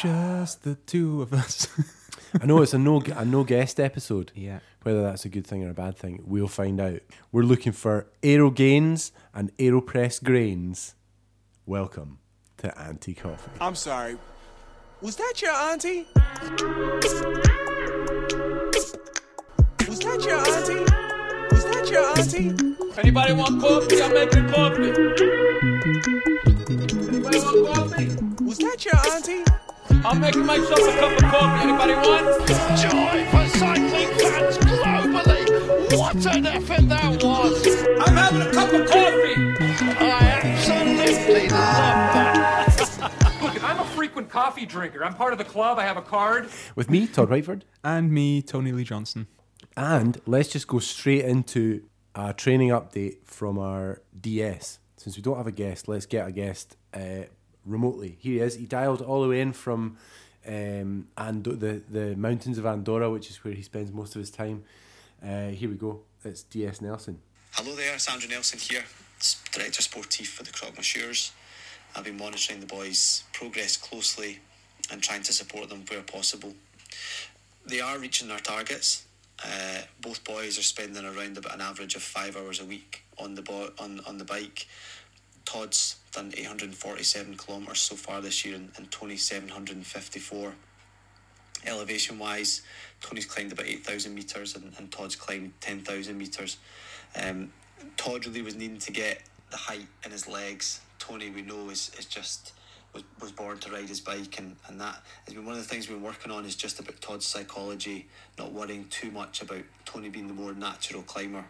Just the two of us. I know it's a no a no guest episode. yeah. Whether that's a good thing or a bad thing, we'll find out. We're looking for Aero Gains and Aeropress Grains. Welcome to Anti Coffee. I'm sorry. Was that your auntie? Was that your auntie? Was that your auntie? Anybody want coffee? I'm making coffee. Anybody want coffee? Was that your auntie? I'm making myself a cup of coffee. Anybody want? Joy for cycling fans globally. What an effort that was! I'm having a cup of coffee. I absolutely love that. Look, I'm a frequent coffee drinker. I'm part of the club. I have a card. With me, Todd Whiteford. And me, Tony Lee Johnson. And let's just go straight into a training update from our DS. Since we don't have a guest, let's get a guest uh, remotely. Here he is. He dialed all the way in from um, Ando- the, the mountains of Andorra, which is where he spends most of his time. Uh, here we go. It's DS Nelson. Hello there, Sandra Nelson here, Director Sportif for the Crogmashures. I've been monitoring the boys' progress closely and trying to support them where possible. They are reaching their targets. Uh, both boys are spending around about an average of five hours a week on the bo- on, on the bike. Todd's done 847 kilometres so far this year and, and Tony's 754 elevation wise, Tony's climbed about 8,000 metres and, and Todd's climbed 10,000 metres. Um, Todd really was needing to get the height in his legs. Tony, we know, is, is just was, was born to ride his bike, and, and that has been one of the things we've been working on is just about Todd's psychology, not worrying too much about Tony being the more natural climber.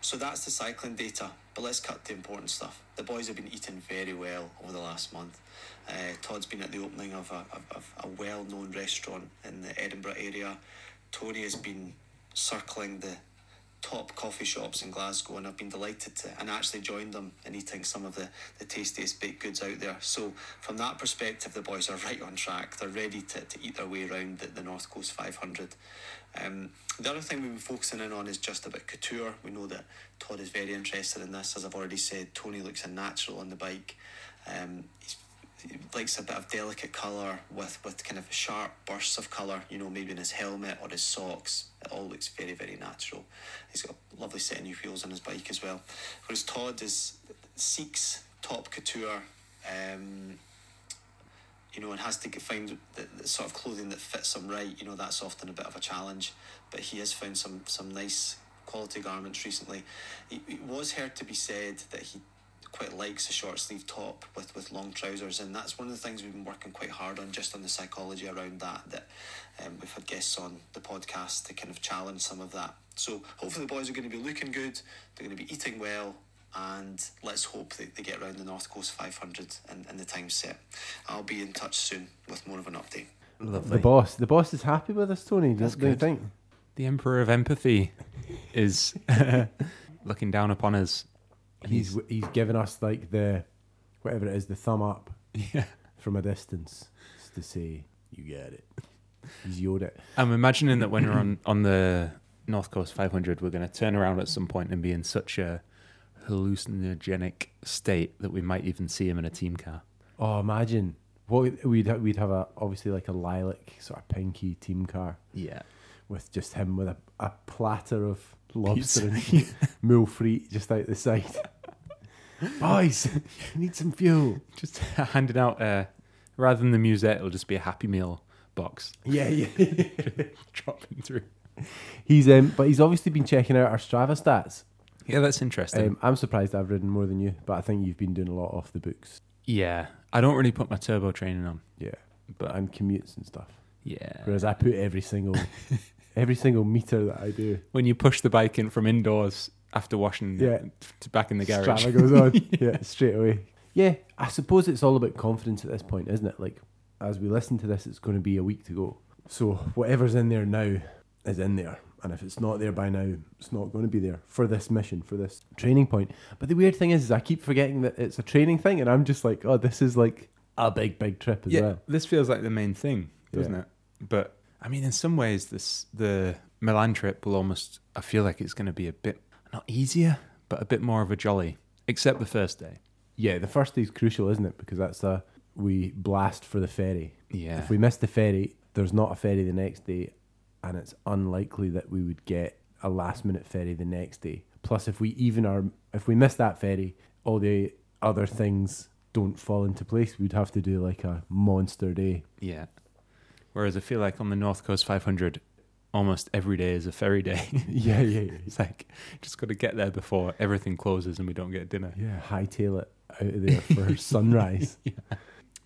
So that's the cycling data, but let's cut the important stuff. The boys have been eating very well over the last month. Uh, Todd's been at the opening of a, of, a well known restaurant in the Edinburgh area. Tony has been circling the top coffee shops in Glasgow, and I've been delighted to and actually joined them in eating some of the, the tastiest baked goods out there. So, from that perspective, the boys are right on track. They're ready to, to eat their way around the, the North Coast 500. Um, the other thing we've been focusing in on is just about couture. We know that Todd is very interested in this. As I've already said, Tony looks a natural on the bike. Um, he's he likes a bit of delicate colour with, with kind of sharp bursts of colour, you know, maybe in his helmet or his socks. It all looks very, very natural. He's got a lovely set of new wheels on his bike as well. Whereas Todd is seeks top couture, um, you know, and has to find the, the sort of clothing that fits him right. You know, that's often a bit of a challenge. But he has found some some nice quality garments recently. It, it was heard to be said that he quite likes a short sleeve top with, with long trousers and that's one of the things we've been working quite hard on just on the psychology around that that um, we've had guests on the podcast to kind of challenge some of that so hopefully the boys are going to be looking good they're going to be eating well and let's hope that they get around the North Coast 500 and, and the time set I'll be in touch soon with more of an update Lovely. The boss. The boss is happy with us, Tony. That's don't you good. think? The Emperor of Empathy is looking down upon us. And He's he's given us like the whatever it is, the thumb up yeah. from a distance to say you get it. He's yoed it. I'm imagining that when we're on, on the North Coast 500, we're going to turn around at some point and be in such a hallucinogenic state that we might even see him in a team car. Oh, imagine what we'd ha- we'd have a obviously like a lilac sort of pinky team car Yeah. with just him with a, a platter of lobster and moule frite just out the side. Boys, need some fuel. Just handing out, uh, rather than the musette, it'll just be a Happy Meal box Yeah, yeah. dropping through. he's um, but he's obviously been checking out our Strava stats. Yeah, that's interesting. Um, I'm surprised I've ridden more than you, but I think you've been doing a lot off the books. yeah. I don't really put my turbo training on, Yeah, but and commutes and stuff. yeah. Whereas I put every single every single meter that I do. When you push the bike in from indoors after washing Yeah. to back in the garage. Strava goes on. yeah. straight away. Yeah, I suppose it's all about confidence at this point, isn't it? Like, as we listen to this, it's going to be a week to go. So whatever's in there now is in there. And if it's not there by now, it's not going to be there for this mission, for this training point. But the weird thing is, is I keep forgetting that it's a training thing, and I'm just like, oh, this is like a big, big trip as yeah, well. this feels like the main thing, doesn't Yeah. it? But I mean, in some ways, this the Milan trip will almost. I feel like it's going to be a bit not easier, but a bit more of a jolly, except the first day. Yeah, the first day is crucial, isn't it? Because that's a we blast for the ferry, Yeah. If we miss the ferry, there's not a ferry the next day, and it's unlikely that we would get a last minute ferry the next day. Plus, if we even are, if we miss that ferry, all the other things don't fall into place. We'd have to do like a monster day. Yeah. Whereas I feel like on the North Coast 500, almost every day is a ferry day. yeah, yeah, yeah. it's like just got to get there before everything closes and we don't get dinner. Yeah, hightail it out of there for sunrise. yeah.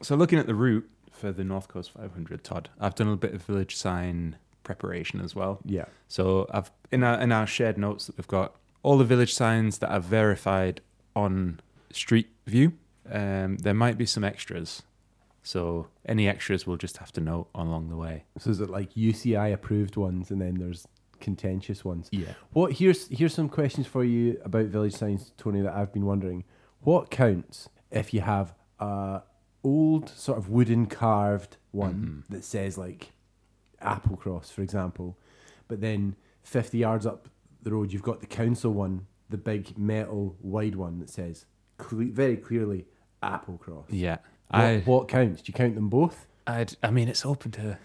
So looking at the route for the North Coast 500, Todd, I've done a little bit of village sign preparation as well. Yeah, So I've in our in our shared notes that we've got all the village signs that are verified on Street View. Um, there might be some extras, so any extras we'll just have to note along the way. so is it like UCI approved ones, and then there's contentious ones? Yeah. What here's here's some questions for you about village signs, Tony, that I've been wondering. What counts if you have a old sort of wooden carved one mm-hmm. that says like Applecross, for example, but then fifty yards up the road you've got the council one, the big metal wide one that says cle- very clearly Applecross. Yeah. What, I what counts? Do you count them both? I'd I mean it's open to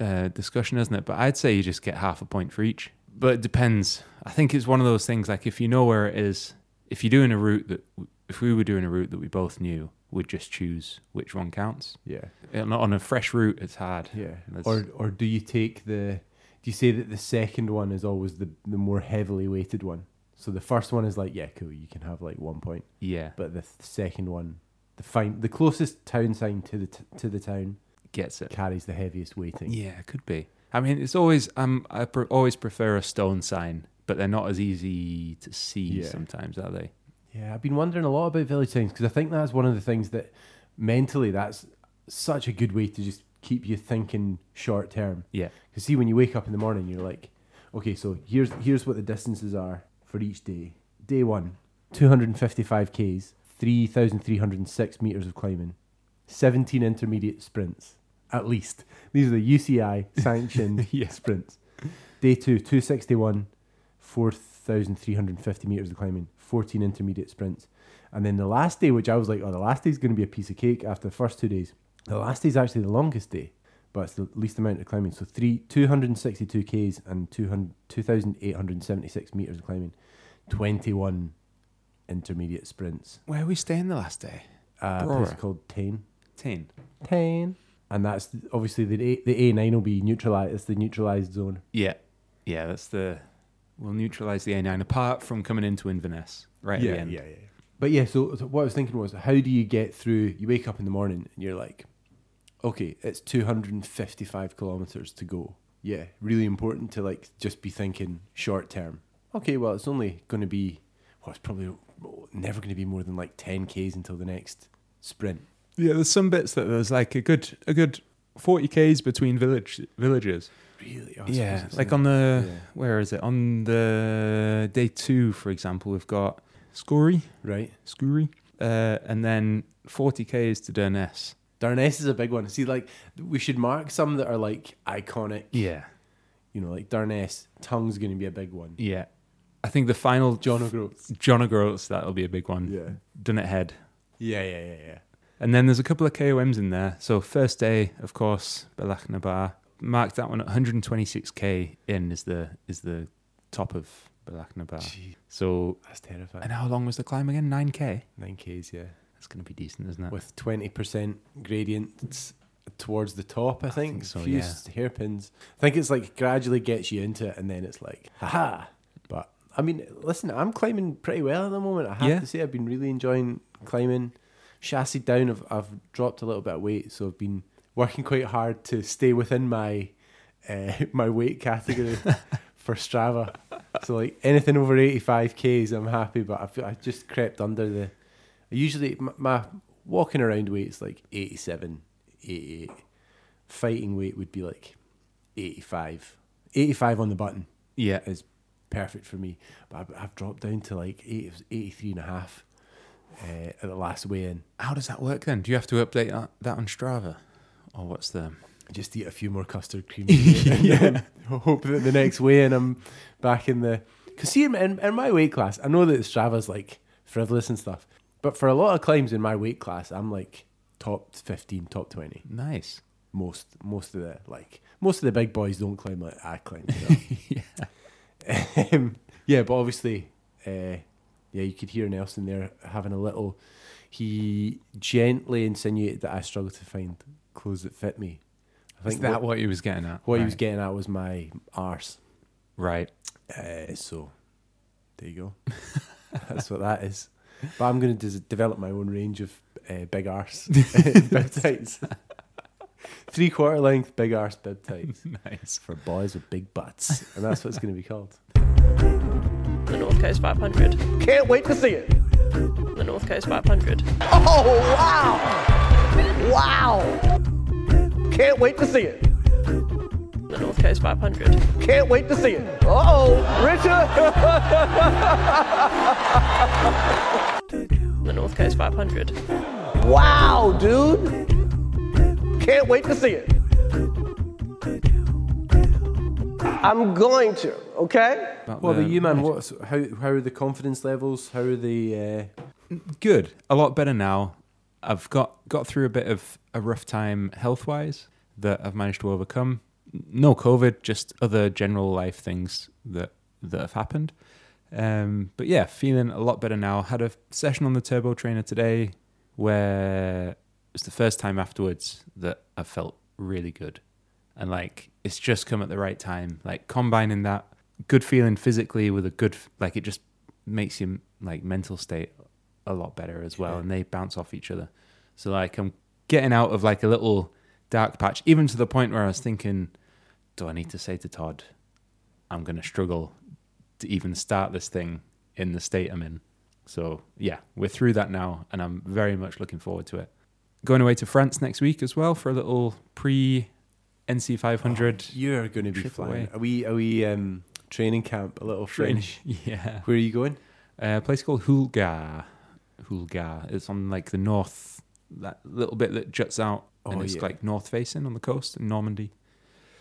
uh, discussion, isn't it? But I'd say you just get half a point for each. But it depends. I think it's one of those things like if you know where it is, if you're doing a route that if we were doing a route that we both knew, we'd just choose which one counts. Yeah. On on a fresh route, it's hard. Yeah. That's- Or or do you take the do you say that the second one is always the the more heavily weighted one? So the first one is like, yeah, cool, you can have like one point. Yeah, But the th- second one, the fine the closest town sign to the t- to the town gets it. carries the heaviest weighting. Yeah, it could be. I mean, it's always um, I pre- always prefer a stone sign, but they're not as easy to see Yeah. sometimes, are they? Yeah, I've been wondering a lot about village signs because I think that's one of the things that mentally that's such a good way to just keep you thinking short term. Yeah, Because see, when you wake up in the morning, you're like, okay, so here's here's what the distances are for each day. Day one, 255 k's, 3,306 meters of climbing, 17 intermediate sprints, at least. These are the UCI sanctioned Yeah. sprints. Day two, 261, 4,350 meters of climbing, 14 intermediate sprints. And then the last day, which I was like, oh, the last day is going to be a piece of cake after the first two days. The last day is actually the longest day, but it's the least amount of climbing. So three, 262 Ks and 200, 2,876 meters of climbing, 21 intermediate sprints. where are we staying the last day? Uh, a place Brora. called Tain. Ten. Tain. And that's obviously the A, the A9 will be neutralized. It's the neutralized zone. Yeah, yeah. That's the we'll neutralize the A9 apart from coming into Inverness right at the end. yeah. But yeah, so, so what I was thinking was, how do you get through? You wake up in the morning and you're like, okay, it's 255 kilometers to go. Yeah, really important to like just be thinking short term. Okay, well, it's only going to be, well, it's probably never going to be more than like 10 k's until the next sprint. Yeah, there's some bits that there's like a good a good forty k's between village villages. Really? Oh, I yeah, like on the yeah. where is it on the day two, for example, we've got Scourie, right. Scourie, uh, and then forty k's to Durness. Darness is a big one. See, like we should mark some that are like iconic. Yeah, You know, like Durness. Tongue's going to be a big one. yeah. I think the final John O'Groats. John O'Groats that'll be a big one. Yeah. Dunnet Head. Yeah, yeah, yeah, yeah. And then there's a couple of KOMs in there. So first day, of course, Bealach na Bà. Marked that one at 126k in is the is the top of Bealach na Bà. So that's terrifying. and how long was the climb again? 9k. Nine Ks, yeah. That's going to be decent, isn't it? With twenty percent gradients towards the top, I think. think so, Few yeah. hairpins. I think it's like gradually gets you into it, and then it's like, haha. I mean, listen, I'm climbing pretty well at the moment. I have Yeah. to say, I've been really enjoying climbing. Chassis down, I've, I've dropped a little bit of weight, so I've been working quite hard to stay within my uh, my weight category for Strava. So like anything over 85 k's, I'm happy. But I feel I just crept under the. Usually my, my walking around weight is like 87, 88. Fighting weight would be like 85. 85 on the button yeah. is perfect for me. But I've, I've dropped down to like 80, 83 and a half uh, at the last weigh in. How does that work then? Do you have to update that, that on Strava, or what's the? Just eat a few more custard cream. then hope that the next weigh in I'm back in the. Because see, in, in, in my weight class, I know that Strava's like frivolous and stuff, but for a lot of climbs in my weight class, I'm like top 15, top 20. Nice. most most of the like most of the big boys don't climb like I climb. You know? um, yeah, but obviously, uh, yeah, you could hear Nelson there having a little. He gently insinuated that I struggle to find clothes that fit me. I Is that what he was getting at? what he was getting at was my arse. Right. Uh, so there you go. That's what that is. But I'm going to des- develop my own range of uh, big arse bib tights. Three quarter length big arse bib tights Nice. for boys with big butts, and that's what it's going to be called. The North Coast 500. Can't wait to see it. The North Coast 500. Oh, wow. Wow. Can't wait to see it. The North Coast 500. Can't wait to see it. Uh-oh, Richard. The North Coast 500. wow, dude. Can't wait to see it. I'm going to, okay? About What the- about you, man? What's how how are the confidence levels? How are the uh, good a lot better now i've got got through a bit of a rough time health wise that i've managed to overcome no covid just other general life things that that have happened um but yeah feeling a lot better now had a session on the turbo trainer today where it's the first time afterwards that i felt really good. And like it's just come at the right time. Like combining that good feeling physically with a good like it just makes your like mental state a lot better as well and they bounce off each other. So like i'm getting out of like a little dark patch even to the point where i was thinking do i need to say to todd i'm going to struggle to even start this thing in the state i'm in? So yeah we're through that now and i'm very much looking forward to it going away to france next week as well for a little pre nc 500 you're going to be flying? away. Are we are we um, training camp? A little French. yeah Where are you going? a place called Houlgate. Houlgate. It's on like the north, that little bit that juts out, and Oh, it's yeah. like north facing on the coast in Normandy.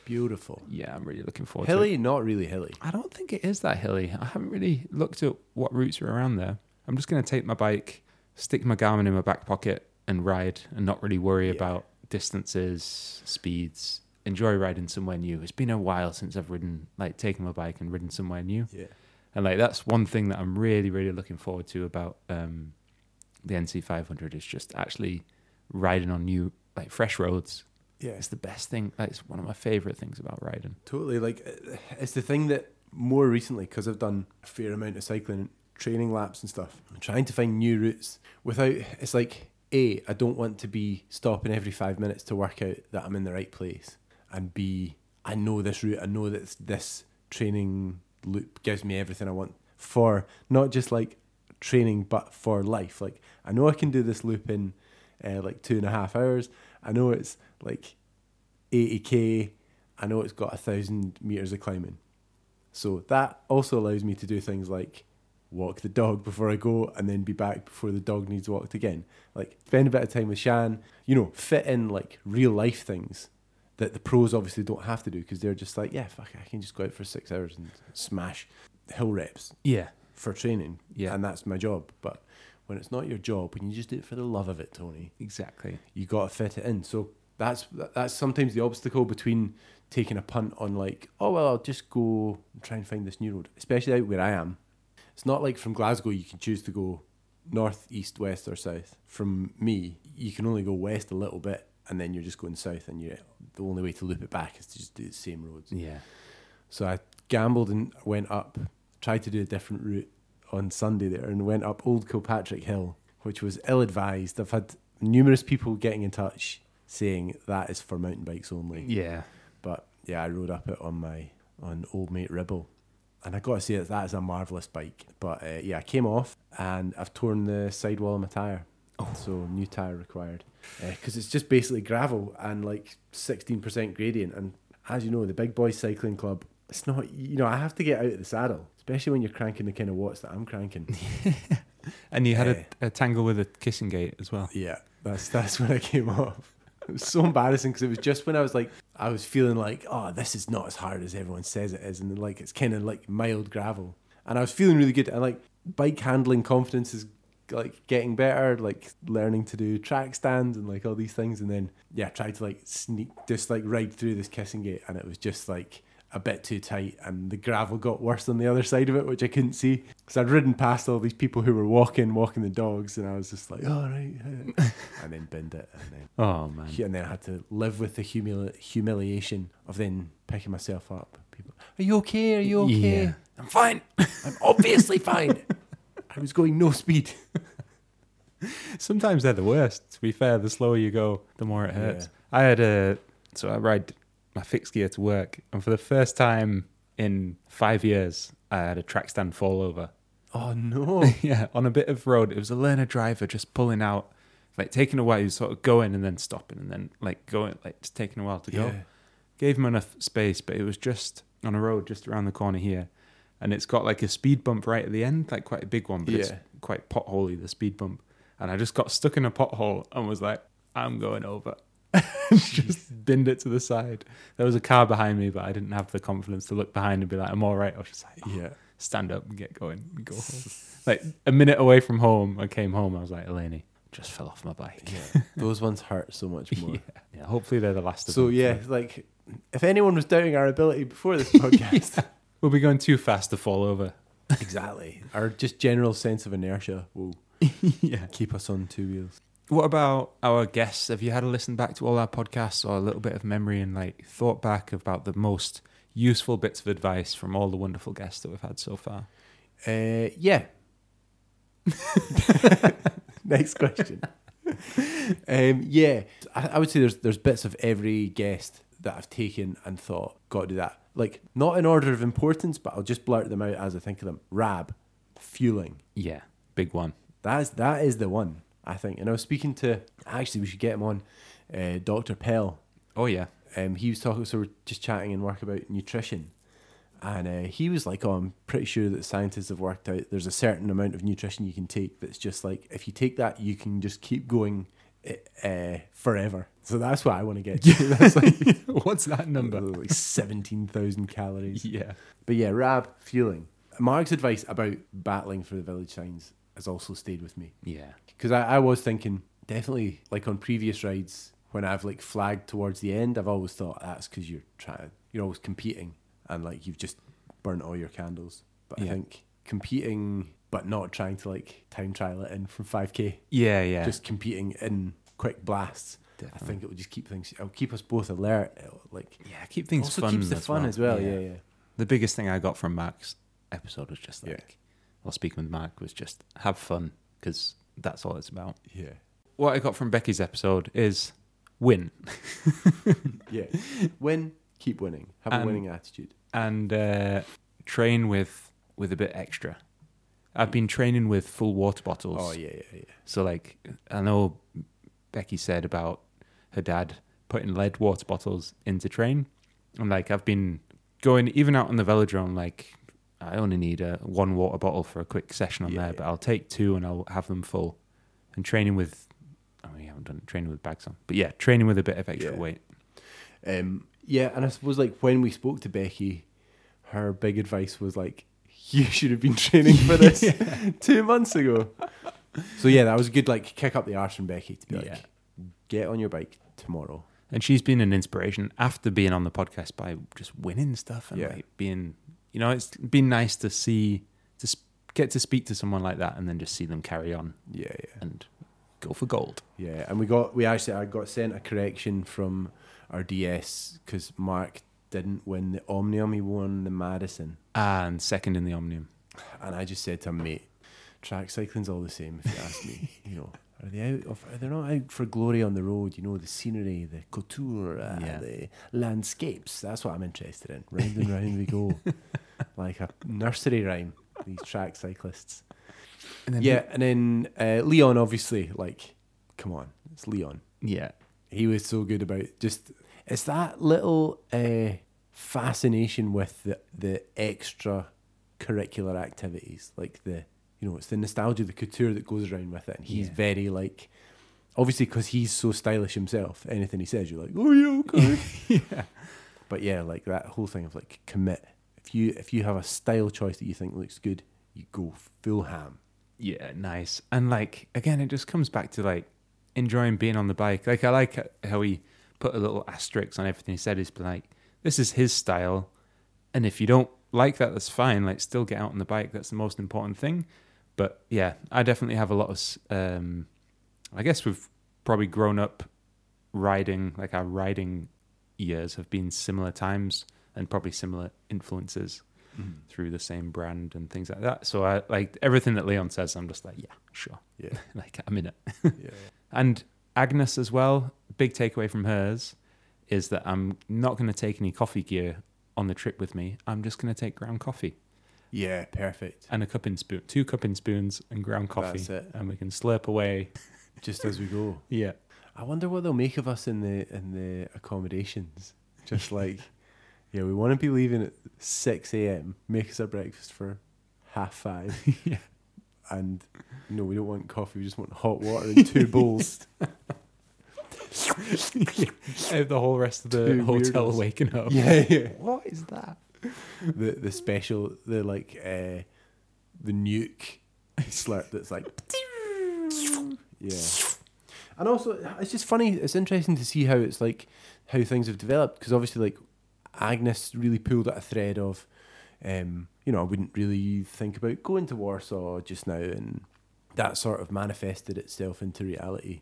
Beautiful. Yeah, I'm really looking forward to Hilly, not really hilly. I don't think it is that hilly. I haven't really looked at what routes are around there. I'm just going to take my bike, stick my Garmin in my back pocket, and ride, and not really worry Yeah. about distances, speeds. Enjoy riding somewhere new. It's been a while since I've ridden, like, taken my bike and ridden somewhere new. Yeah. And like that's one thing that I'm really, really looking forward to about um, the NC 500 is just actually riding on new, like fresh roads. Yeah. It's the best thing. Like, it's one of my favorite things about riding. Totally. Like, uh, it's the thing that more recently, because I've done a fair amount of cycling, training laps and stuff, I'm trying to find new routes without, it's like, A, I don't want to be stopping every five minutes to work out that I'm in the right place. And B, I know this route, I know that this- training loop gives me everything I want for not just like training, but for life. Like, I know I can do this loop in uh, like two and a half hours. I know it's like 80k. I know it's got a thousand meters of climbing. So that also allows me to do things like walk the dog before I go and then be back before the dog needs walked again. Like spend a bit of time with Shan, you know, fit in like real life things that the pros obviously don't have to do because they're just like, yeah, fuck, it, I can just go out for six hours and smash hill reps Yeah. for training. Yeah. And that's my job. But when it's not your job, when you just do it for the love of it, Tony, Exactly. you got to fit it in. So that's that's sometimes the obstacle between taking a punt on like, oh well, I'll just go and try and find this new road, especially out where I am. It's not like from Glasgow you can choose to go north, east, west, or south. From me, you can only go west a little bit, and then you're just going south, and you're the only way to loop it back is to just do the same roads. Yeah. So I gambled and went up, tried to do a different route on Sunday there, and went up Old Kilpatrick Hill, which was ill advised. I've had numerous people getting in touch saying that is for mountain bikes only. Yeah. But yeah, I rode up it on my on old mate Ribble, and I got to say that that is a marvelous bike. But uh, yeah, I came off and I've torn the sidewall of my tire, so new tire required because it's just basically gravel and like sixteen percent gradient. And as you know, the big boys cycling club, it's not you know I have to get out of the saddle, especially when you're cranking the kind of watts that I'm cranking. And you had Eh. a, a tangle with a kissing gate as well. Yeah, that's that's when I came off. It was so embarrassing because it was just when I was like, I was feeling like, oh, this is not as hard as everyone says it is, and like it's kind of like mild gravel, and I was feeling really good. And like bike handling confidence is like getting better, like learning to do track stands and like all these things, and then yeah, tried to like sneak, just like ride through this kissing gate, and it was just like a bit too tight, and the gravel got worse on the other side of it, which I couldn't see because I'd ridden past all these people who were walking, walking the dogs, and I was just like, all right, and then binned it, and then Oh man. and then I had to live with the humili- humiliation of then picking myself up. People, are you okay? Are you okay? Yeah. I'm fine. I'm obviously fine. I was going no speed. Sometimes they're the worst. To be fair, the slower you go, the more it hurts. Yeah. I had a so I ride my fixed gear to work, and for the first time in five years, I had a track stand fall over. Oh no! yeah, on a bit of road. It was a learner driver just pulling out, like taking a while, he was sort of going and then stopping and then like going, like just taking a while to go. Yeah. Gave him enough space, but it was just on a road just around the corner here. And it's got like a speed bump right at the end, like quite a big one, but it's quite potholey, the speed bump. And I just got stuck in a pothole and was like, I'm going over. just binned it to the side. There was a car behind me, but I didn't have the confidence to look behind and be like, I'm all right. I was just like, oh, yeah, stand up and get going and go home. like a minute away from home, I came home. I was like, Eleni, just fell off my bike. yeah. Those ones hurt so much more. yeah. yeah. Hopefully they're the last of So them. yeah, like if anyone was doubting our ability before this podcast, We'll be going too fast to fall over. exactly, our just general sense of inertia will yeah. keep us on two wheels. What about our guests? Have you had a listen back to all our podcasts or a little bit of memory and like thought back about the most useful bits of advice from all the wonderful guests that we've had so far? Uh, yeah. Next question. um, yeah, I, I would say there's there's bits of every guest that I've taken and thought, got to do that. Like not in order of importance, but I'll just blurt them out as I think of them. Rab, fueling. Yeah, big one. That is that is the one I think. And I was speaking to actually we should get him on, uh, Doctor Pell. Oh yeah, Um, he was talking, so we're just chatting and work about nutrition. And uh, he was like, Oh, I'm pretty sure that scientists have worked out there's a certain amount of nutrition you can take that's just like, if you take that, you can just keep going uh, forever. So that's what I want to get to. That's like, what's that number? like 17,000 calories. Yeah, But yeah, Rab, fueling. Mark's advice about battling for the village signs has also stayed with me yeah, because I, I was thinking definitely like on previous rides when I've like flagged towards the end, I've always thought that's because you're trying, you're always competing and like you've just burnt all your candles. But I think competing, but not trying to like time trial it in from 5k, yeah, yeah. just competing in quick blasts. Definitely. I think it will just keep things. It'll keep us both alert. It'll, like yeah, keep things also fun. keeps the fun as well. Yeah, yeah. yeah. The biggest thing I got from Mark's episode was just like, Yeah. Well, speaking with Mark was just have fun because that's all it's about. Yeah, What I got from Becky's episode is win yeah. Win, keep winning. Have And- a winning attitude. and uh, train with with a bit extra. I've been training with full water bottles. Oh yeah, yeah, yeah. So like I know Becky said about her dad putting lead water bottles into train, and like I've been going even out on the velodrome. Like I only need a one water bottle for a quick session on Yeah, there, yeah. but I'll take two and I'll have them full. And training with, I mean, I haven't done training with bags on, but yeah, training with a bit of extra Yeah. weight. Um, yeah, and I suppose like when we spoke to Becky, her big advice was like, "You should have been training for this two months ago." So yeah, that was a good like kick up the arse from Becky to be like, "Get on your bike tomorrow." And she's been an inspiration after being on the podcast by just winning stuff and like being, you know, it's been nice to see to get to speak to someone like that and then just see them carry on Yeah, yeah, and go for gold. yeah. And we got we actually I got sent a correction from our DS because Mark didn't win the Omnium; he won the Madison. And second in the Omnium. And I just said to him, mate, track cycling's all the same. If you ask me, you know, are they out of? Are they not out for glory on the road? You know, the scenery, the couture, uh, Yeah. the landscapes. That's what I'm interested in. Round and round we go, like a nursery rhyme. These track cyclists. And then Yeah, and then uh, Leon, obviously, like, come on, it's Leon. yeah. He was so good about just. It's that little uh, fascination with the the extra curricular activities, like the you know, it's the nostalgia, the couture that goes around with it. And he's Yeah. very like, obviously, because he's so stylish himself. Anything he says, you're like, oh yeah, okay. yeah. but yeah, like that whole thing of like commit. If you if you have a style choice that you think looks good, you go full ham. Yeah, nice. And like again, it just comes back to like enjoying being on the bike. Like I like how he put a little asterisk on everything he said. He's been like, this is his style, and if you don't like that, that's fine. Like still get out on the bike. That's the most important thing. But yeah, I definitely have a lot of. Um, I guess we've probably grown up riding. Like our riding years have been similar times and probably similar influences mm-hmm. through the same brand and things like that. So I like everything that Leon says. I'm just like, yeah, sure. Yeah. like I'm in it. yeah. And Agnes as well. Big takeaway from hers is that I'm not going to take any coffee gear on the trip with me. I'm just going to take ground coffee Yeah, perfect. and a cupping spoon, two cupping spoons and ground coffee, That's it. and we can slurp away. Just as we go. Yeah, I wonder what they'll make of us in the in the accommodations. Just like, yeah, we want to be leaving at six a.m. Make us a breakfast for half five, yeah. and no, we don't want coffee. We just want hot water in two bowls. Have the whole rest of the Two hotel weirdos. waking up. yeah, yeah. What is that? The the special the like uh, the nuke slurp that's like yeah. And also, it's just funny. It's interesting to see how it's like how things have developed because obviously, like Agnes really pulled at a thread of, um, you know, I wouldn't really think about going to Warsaw just now, and that sort of manifested itself into reality,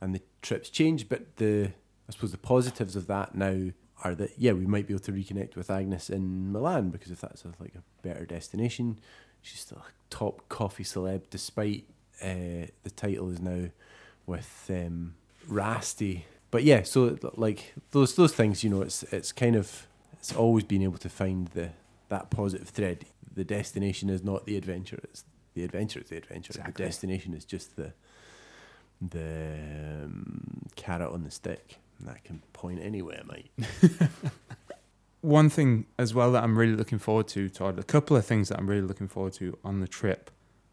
and the trips changed. But the I suppose the positives of that now are that yeah, we might be able to reconnect with Agnes in Milan because if that's a, like a better destination, she's still a top coffee celeb despite uh, the title is now with um, Rasty. But yeah, so like those those things, you know, it's it's kind of it's always been able to find the that positive thread. The destination is not the adventure; it's the adventure is the adventure. Exactly. The destination is just the the um, carrot on the stick. And that can point anywhere, mate. One thing as well that I'm really looking forward to, Todd. A couple of things that I'm really looking forward to on the trip.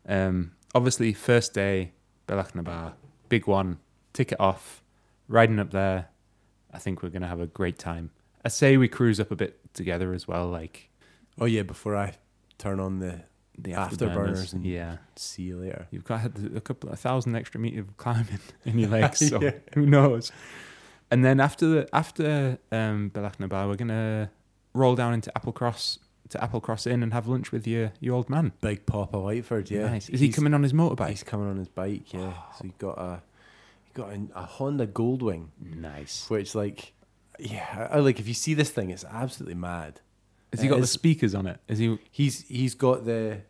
Um, obviously, first day, Bealach na Bà, big one. Ticket off, riding up there. I think we're gonna have a great time. I say we cruise up a bit together as well, like Oh yeah, before I turn on the the Afterburners afterburners. and- yeah, see you later. you've got a couple, a thousand extra meters of climbing in your legs, so Yeah. who knows? And then after the after um, we're gonna roll down into Applecross to Applecross Inn and have lunch with your your old man. Big Papa Whiteford, yeah. Nice. Is he coming on his motorbike? He's coming on his bike, yeah. So he got a got a, a Honda Goldwing, Nice. which like yeah, I, I like if you see this thing, it's absolutely mad. Has he It got uh, the speakers on it? Is he? He's he's got the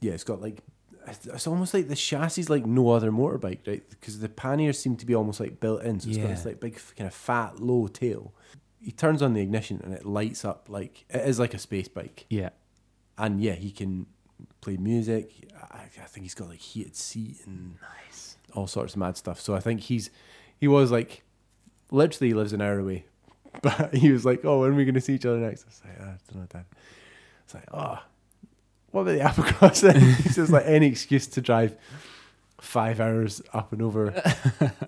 yeah, it's got like it's- it's almost like the chassis is like no other motorbike, right? Because the panniers seem to be almost like built in, so it's got this like big kind of fat low tail. He turns on the ignition and it lights up like it is like a space bike. Yeah. and yeah, he can play music. I, I think he's got like heated seat and nice all sorts of mad stuff. So I think he's he was like literally he lives an hour away, but he was like, "Oh, when are we going to see each other next?" I was like, ah, "I don't know, Dad." It's like, "Oh, what about the Applecross?" then?" He says like any excuse to drive five hours up and over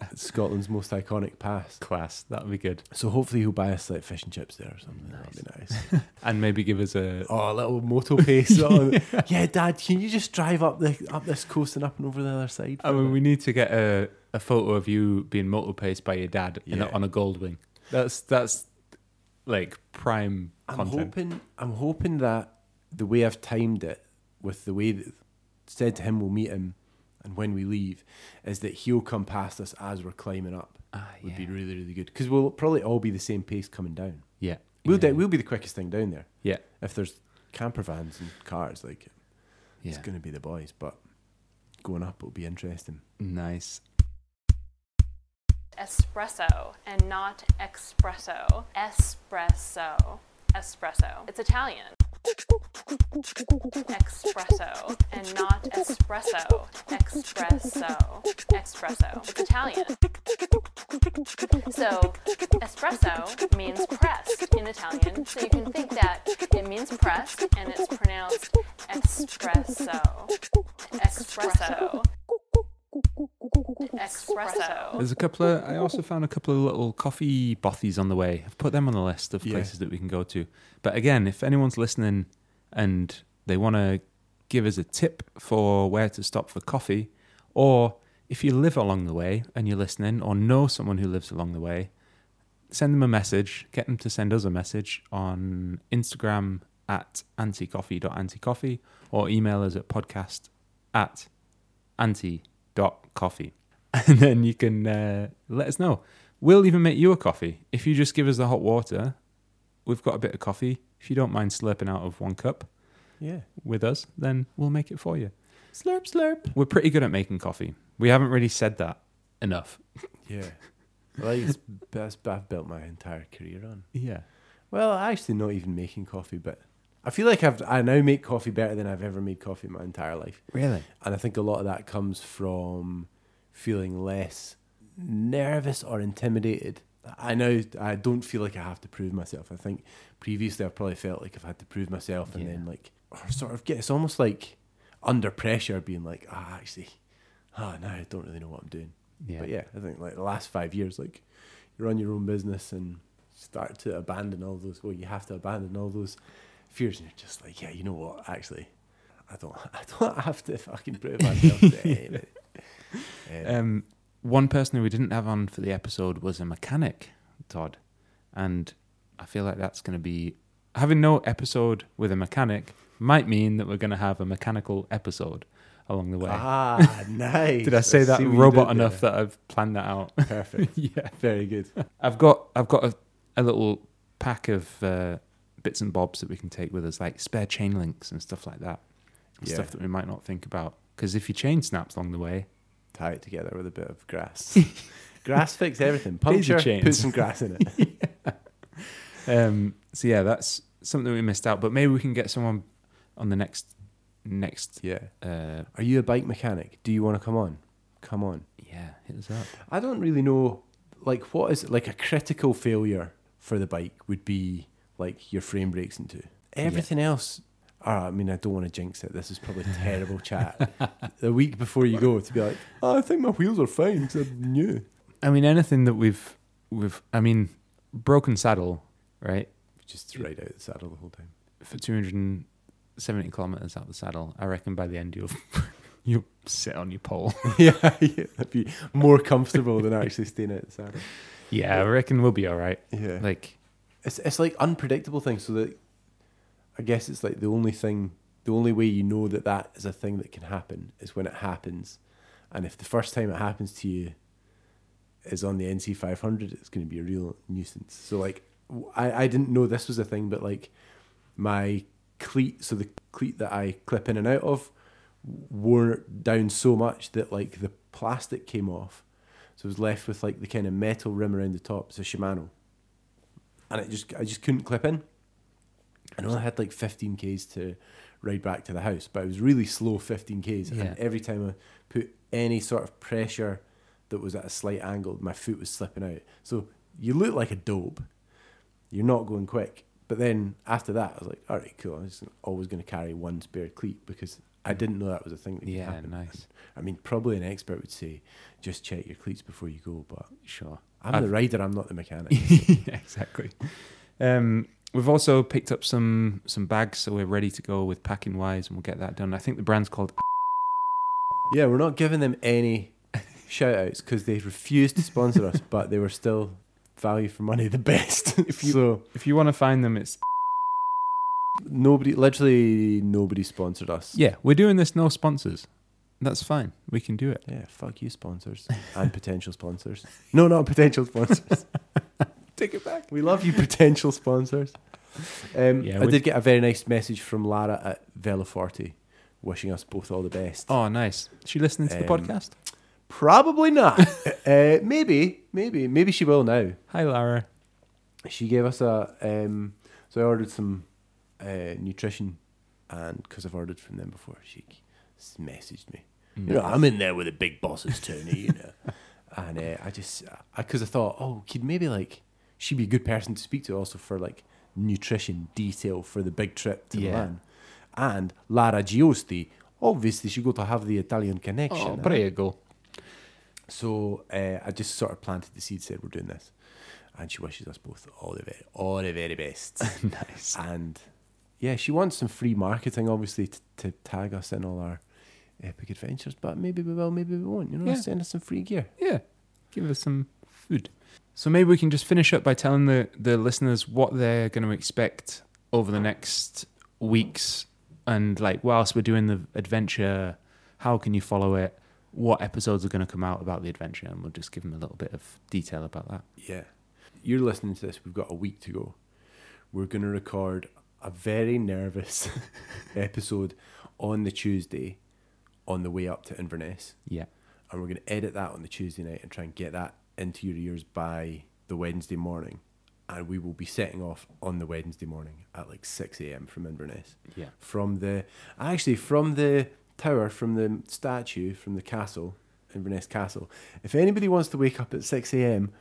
Scotland's most iconic pass. Class. That would be good. So hopefully he'll buy us like fish and chips there or something. That'd be nice. And maybe give us a. Oh, a little moto pace. on. Oh, yeah, Dad, can you just drive up the up this coast and up and over the other side? I mean, we need to get a, a photo of you being motor paced by your dad in a, on a Goldwing. That's that's like prime I'm content. hoping I'm hoping that the way I've timed it with the way that said to him we'll meet him and when we leave is that he'll come past us as we're climbing up. Ah, Would be really really good because we'll probably all be the same pace coming down. Yeah. We'll yeah. de- we'll be the quickest thing down there. yeah. If there's camper vans and cars, like it's Yeah. going to be the boys. But going up, it'll be interesting. Nice. espresso and not espresso. Espresso. Espresso. It's Italian. Espresso and not espresso. Espresso. Espresso. It's Italian. So, espresso means pressed in Italian. So you can think that it means pressed and it's pronounced espresso. Espresso. Espresso. There's a couple of. I also found a couple of little coffee bothies on the way. I've put them on the list of Yeah. places that we can go to. But again, if anyone's listening and they want to give us a tip for where to stop for coffee, or if you live along the way and you're listening, or know someone who lives along the way, send them a message. Get them to send us a message on Instagram at anticoffee.anticoffee or email us at podcast at anti.coffee. And then you can uh, let us know. We'll even make you a coffee. If you just give us the hot water, we've got a bit of coffee. If you don't mind slurping out of one cup Yeah. with us, then we'll make it for you. Slurp, slurp. We're pretty good at making coffee. We haven't really said that enough. Yeah. Like it's that's I've built my entire career on. Yeah. Well, actually, not even making coffee, but I feel like I've I now make coffee better than I've ever made coffee in my entire life, Really? and I think a lot of that comes from feeling less nervous or intimidated. I now I don't feel like I have to prove myself. I think previously I probably felt like I've had to prove myself, and Yeah. then like or sort of get it's almost like under pressure, being like, ah, actually, ah, now I don't really know what I'm doing. Yeah. But yeah, I think like the last five years, like you run your own business and start to abandon all those. Well, you have to abandon all those fears, and you're just like, yeah, you know what? Actually, I don't. I don't have to fucking prove myself to anybody. Um, Um, one person who we didn't have on for the episode was a mechanic, Todd, and I feel like that's going to be having no episode with a mechanic might mean that we're going to have a mechanical episode along the way. ah, nice. Did I say that robot enough there. that I've planned that out? Perfect. yeah, Very good. I've got I've got a, a little pack of uh, bits and bobs that we can take with us, like spare chain links and stuff like that. Yeah. Stuff that we might not think about because if your chain snaps along the way, Tie it together with a bit of grass. grass fix everything. Puncture. chains. Put some grass in it. Um, so yeah, that's something we missed out. But maybe we can get someone on the next next. yeah. Uh, Are you a bike mechanic? Do you want to come on? Come on. yeah, hit us up. I don't really know, like, what is like a critical failure for the bike would be like your frame breaks into. Everything else, oh, I mean, I don't want to jinx it. This is probably terrible chat. The week before you go to be like, oh, I think my wheels are fine because I'm new. I mean, anything that we've we've. I mean, broken saddle, right? Just ride out the saddle the whole time. For two hundred and seventy kilometers out the saddle, I reckon by the end you'll you'll sit on your pole. yeah, yeah, that'd be more comfortable than actually staying out the saddle. yeah, I reckon we'll be all right. Yeah, Like, it's it's like unpredictable things. So that I guess it's like the only thing, the only way you know that that is a thing that can happen is when it happens. And if the first time it happens to you is on the NC five hundred, it's going to be a real nuisance. So like, I, I didn't know this was a thing, but like my cleat, so the cleat that I clip in and out of wore down so much that like the plastic came off. So I was left with like the kind of metal rim around the top. A Shimano and it just I just couldn't clip in. I only had like 15 k's to ride back to the house, but it was really slow 15 k's. Yeah. And every time I put any sort of pressure that was at a slight angle, my foot was slipping out. So you look like a dope. You're not going quick. But then after that, I was like, all right, cool. I'm just always going to carry one spare cleat because I didn't know that was a thing that could Yeah, happen. nice. I mean, probably an expert would say, just check your cleats before you go. But sure. I'm I've- the rider. I'm not the mechanic. yeah, exactly. Um, we've also picked up some some bags, so we're ready to go with packing wise, and we'll get that done. I think the brand's called. Yeah, we're not giving them any shout outs because they refused to sponsor us, but they were still value for money the best. If you- so If you want to find them, it's nobody, literally nobody sponsored us. yeah. We're doing this no sponsors. That's fine. We can do it. Yeah, fuck you, sponsors and potential sponsors. No, not potential sponsors. Take it back. We love you, potential sponsors. Um, Yeah, I did get a very nice message from Lara at Veloforte, wishing us both all the best. Oh, nice. Is she listening to the Um, podcast? Probably not. uh, maybe, maybe, maybe she will now. Hi, Lara. she gave us a um so I ordered some uh, nutrition and because I've ordered from them before she messaged me you know I'm in there with the big bosses Tony you know and uh, I just because I, thought oh could maybe like she'd be a good person to speak to also for like nutrition detail for the big trip to Yeah. Milan and Lara Giosti obviously she got to have the Italian connection Oh, huh? prego. So uh, I just sort of planted the seed, said we're doing this, and she wishes us both all the very, all the very best. nice. and yeah, she wants some free marketing, obviously, to, to tag us in all our epic adventures. But maybe we will, maybe we won't. You know, Yeah. send us some free gear. Yeah, give us some food. So maybe we can just finish up by telling the the listeners what they're going to expect over the next weeks, and like whilst we're doing the adventure, how can you follow it? What episodes are going to come out about the adventure, and we'll just give them a little bit of detail about that. Yeah. You're listening to this. We've got a week to go. We're going to record a very nervous episode on the Tuesday on the way up to Inverness. Yeah, And we're going to edit that on the Tuesday night and try and get that into your ears by the Wednesday morning. And we will be setting off on the Wednesday morning at like 6 a.m. from Inverness. yeah, From the, actually, from the tower, from the statue, from the castle, Inverness Castle. If anybody wants to wake up at 6 a.m.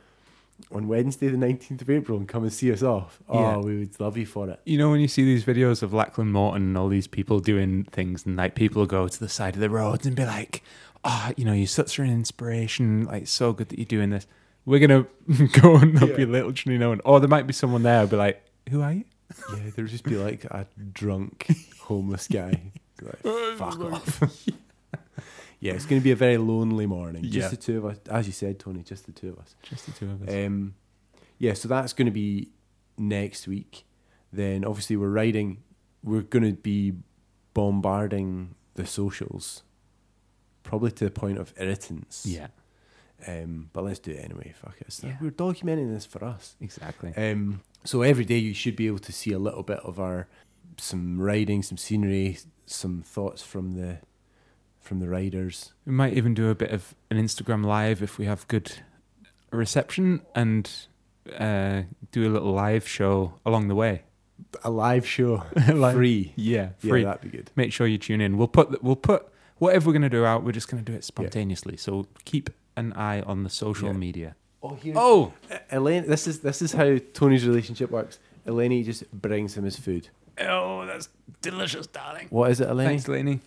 on Wednesday, the 19th of April, and come and see us off, oh, Yeah. we would love you for it. You know when you see these videos of Lachlan Morton and all these people doing things, and like people go to the side of the roads and be like, "Ah, you know, you're such an inspiration. Like, so good that you're doing this." We're gonna go and there'll be literally no one, or there might be someone there who'll be like, "Who are you?" Yeah, there would just be like a drunk homeless guy. Like, Fuck off. yeah, it's going to be a very lonely morning. Just Yeah. the two of us. As you said, Tony, just the two of us. Just the two of us. Um, yeah, so that's going to be next week. Then obviously we're writing. We're going to be bombarding the socials, probably to the point of irritants. yeah, Um, but let's do it anyway. Fuck it. Yeah. We're documenting this for us. exactly. Um, so every day you should be able to see a little bit of our some riding, some scenery, some thoughts from the from the riders. We might even do a bit of an Instagram live if we have good reception, and uh, do a little live show along the way. A live show, Live- free. Yeah, free. Yeah, that'd be good. make sure you tune in. We'll put we'll put whatever we're going to do out. We're just going to do it spontaneously. So keep an eye on the social Yeah. media. Oh, here. Oh, Elaine, this is this is how Tony's relationship works. Eleni just brings him his food. oh, that's delicious, darling. What is it, Eleni? Thanks, Lainey.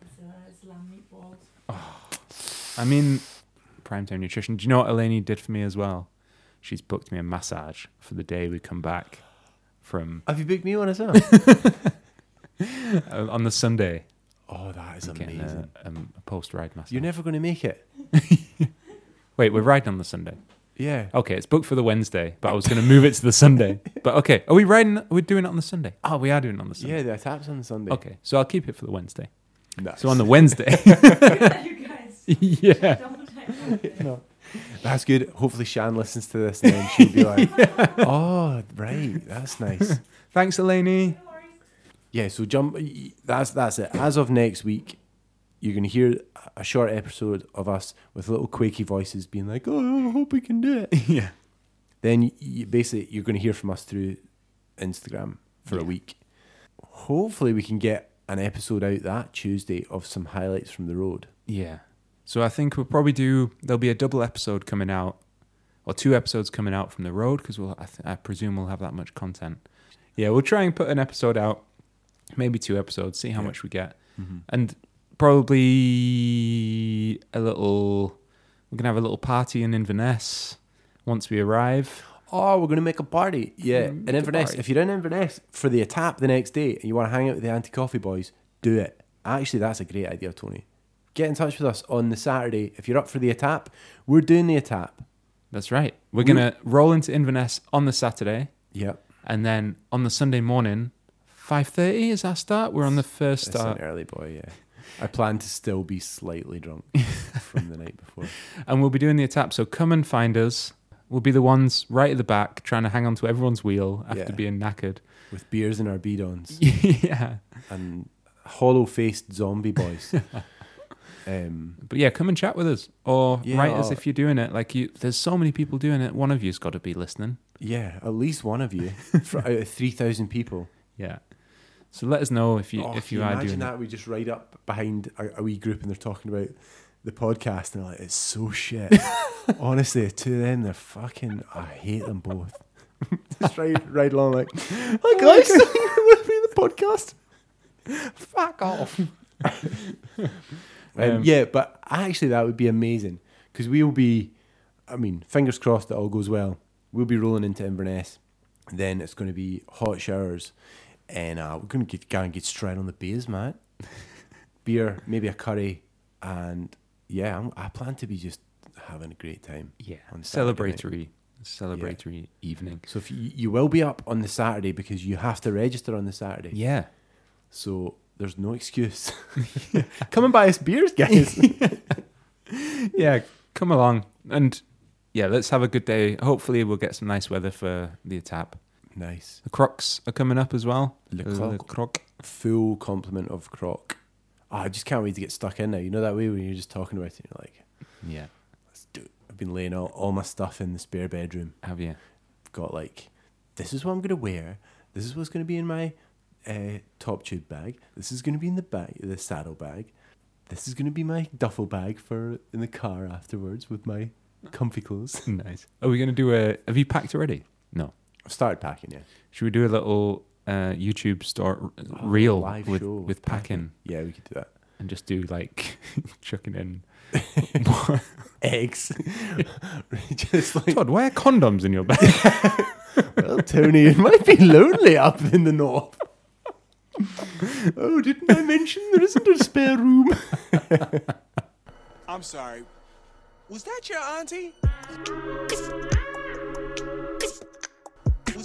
It's lamb meatballs. I mean, Primetime Nutrition. Do you know what Eleni did for me as well? She's booked me a massage for the day we come back from Have you booked me one as well? uh, on the Sunday. Oh, that is Getting amazing. a, um, a post ride massage. You're never going to make it. Wait, we're riding on the Sunday. Yeah. Okay, it's booked for the Wednesday, but I was going to move it to the Sunday. But okay, are we riding? Are we doing it on the Sunday? Oh, we are doing it on the Sunday. Yeah, the Etape's on the Sunday. Okay, so I'll keep it for the Wednesday. Nice. So on the Wednesday, you guys. yeah, check. That's good. Hopefully Shan listens to this and then she'll be like, "Oh, right, that's nice." thanks, Eleni. Yeah, so jump. That's that's it. As of next week, you're gonna hear a short episode of us with little quaky voices being like, "Oh, I hope we can do it." Yeah, then you, basically you're gonna hear from us through Instagram for a week. Hopefully, we can get an episode out that Tuesday of some highlights from the road. yeah. So I think we'll probably do. There'll be a double episode coming out, or two episodes coming out from the road because we'll. I, th- I presume we'll have that much content. Yeah, we'll try and put an episode out, maybe two episodes. See how Yeah. much we get, Mm-hmm. and probably a little. We're gonna have a little party in Inverness once we arrive. Oh, we're gonna make a party. Yeah, Mm, in Inverness. If you're in Inverness for the Etape the next day and you want to hang out with the anti coffee boys, do it. Actually, that's a great idea, Tony. Get in touch with us on the Saturday if you're up for the Etape. We're doing the Etape. That's right. We're gonna roll into Inverness on the Saturday, Yep. and then on the Sunday morning, five thirty is our start. We're on the first It's start, an early boy, yeah. I plan to still be slightly drunk from the night before. and we'll be doing the attack. So come and find us. We'll be the ones right at the back, trying to hang on to everyone's wheel after Yeah. being knackered. With beers in our bidons yeah. and hollow faced zombie boys. um, But yeah, come and chat with us, or Yeah, write us or- if you're doing it. Like you, there's so many people doing it. One of you's got to be listening. yeah, at least one of you for, out of 3,000 people. Yeah. So let us know if you Oh, if can you are imagine doing that we just ride up behind a, a wee group and they're talking about the podcast and they're like it's so shit. Honestly, two of them, they're fucking. I hate them both. just ride ride along like, hi guys, you want to be in the podcast? Fuck off. um, Um, yeah, but actually, that would be amazing because we'll be. I mean, fingers crossed that all goes well. We'll be rolling into Inverness. Then it's going to be hot showers and uh, we're gonna get go and get straight on the beers, mate. Beer, maybe a curry, and yeah, I'm, I plan to be just having a great time. Yeah, on Saturday night. celebratory, celebratory evening. So if you, you will be up on the Saturday because you have to register on the Saturday. Yeah, So there's no excuse. Come and buy us beers, guys. yeah. Come along and yeah, let's have a good day. Hopefully, we'll get some nice weather for the Etape. Nice. The Crocs are coming up as well. Le The Croc. Croc. Full complement of croc. Oh, I just can't wait to get stuck in now. You know that way when you're just talking about it, you're like, Yeah, let's do it. I've been laying all, all my stuff in the spare bedroom. have you? Got like, this is what I'm gonna wear. This is what's gonna be in my uh, top tube bag. This is gonna be in the bag, the saddle bag. This is gonna be my duffel bag for in the car afterwards with my comfy clothes. nice. Are we gonna do a? Have you packed already? No. I've started packing, yeah. Should we do a little uh, YouTube store reel with show with packing Yeah, we could do that. and just do like chucking in? Eggs. just like Todd, why are condoms in your bag? Well, Tony, it might be lonely up in the north. oh, didn't I mention there isn't a spare room? I'm sorry. Was that your auntie?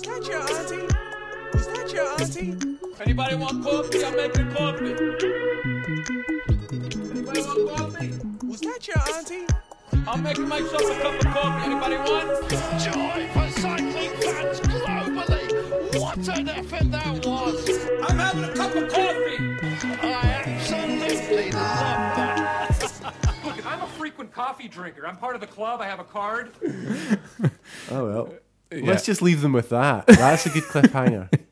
Was that your auntie? Was that your auntie? Anybody want coffee? I'm making coffee. Anybody want coffee? Was that your auntie? I'm making myself a cup of coffee. Anybody want? Joy for cycling fans globally. What an effort that was. I'm having a cup of coffee. I absolutely love that. Look, I'm a frequent coffee drinker. I'm part of the club. I have a card. Oh well. Let's just leave them with that. That's a good cliffhanger.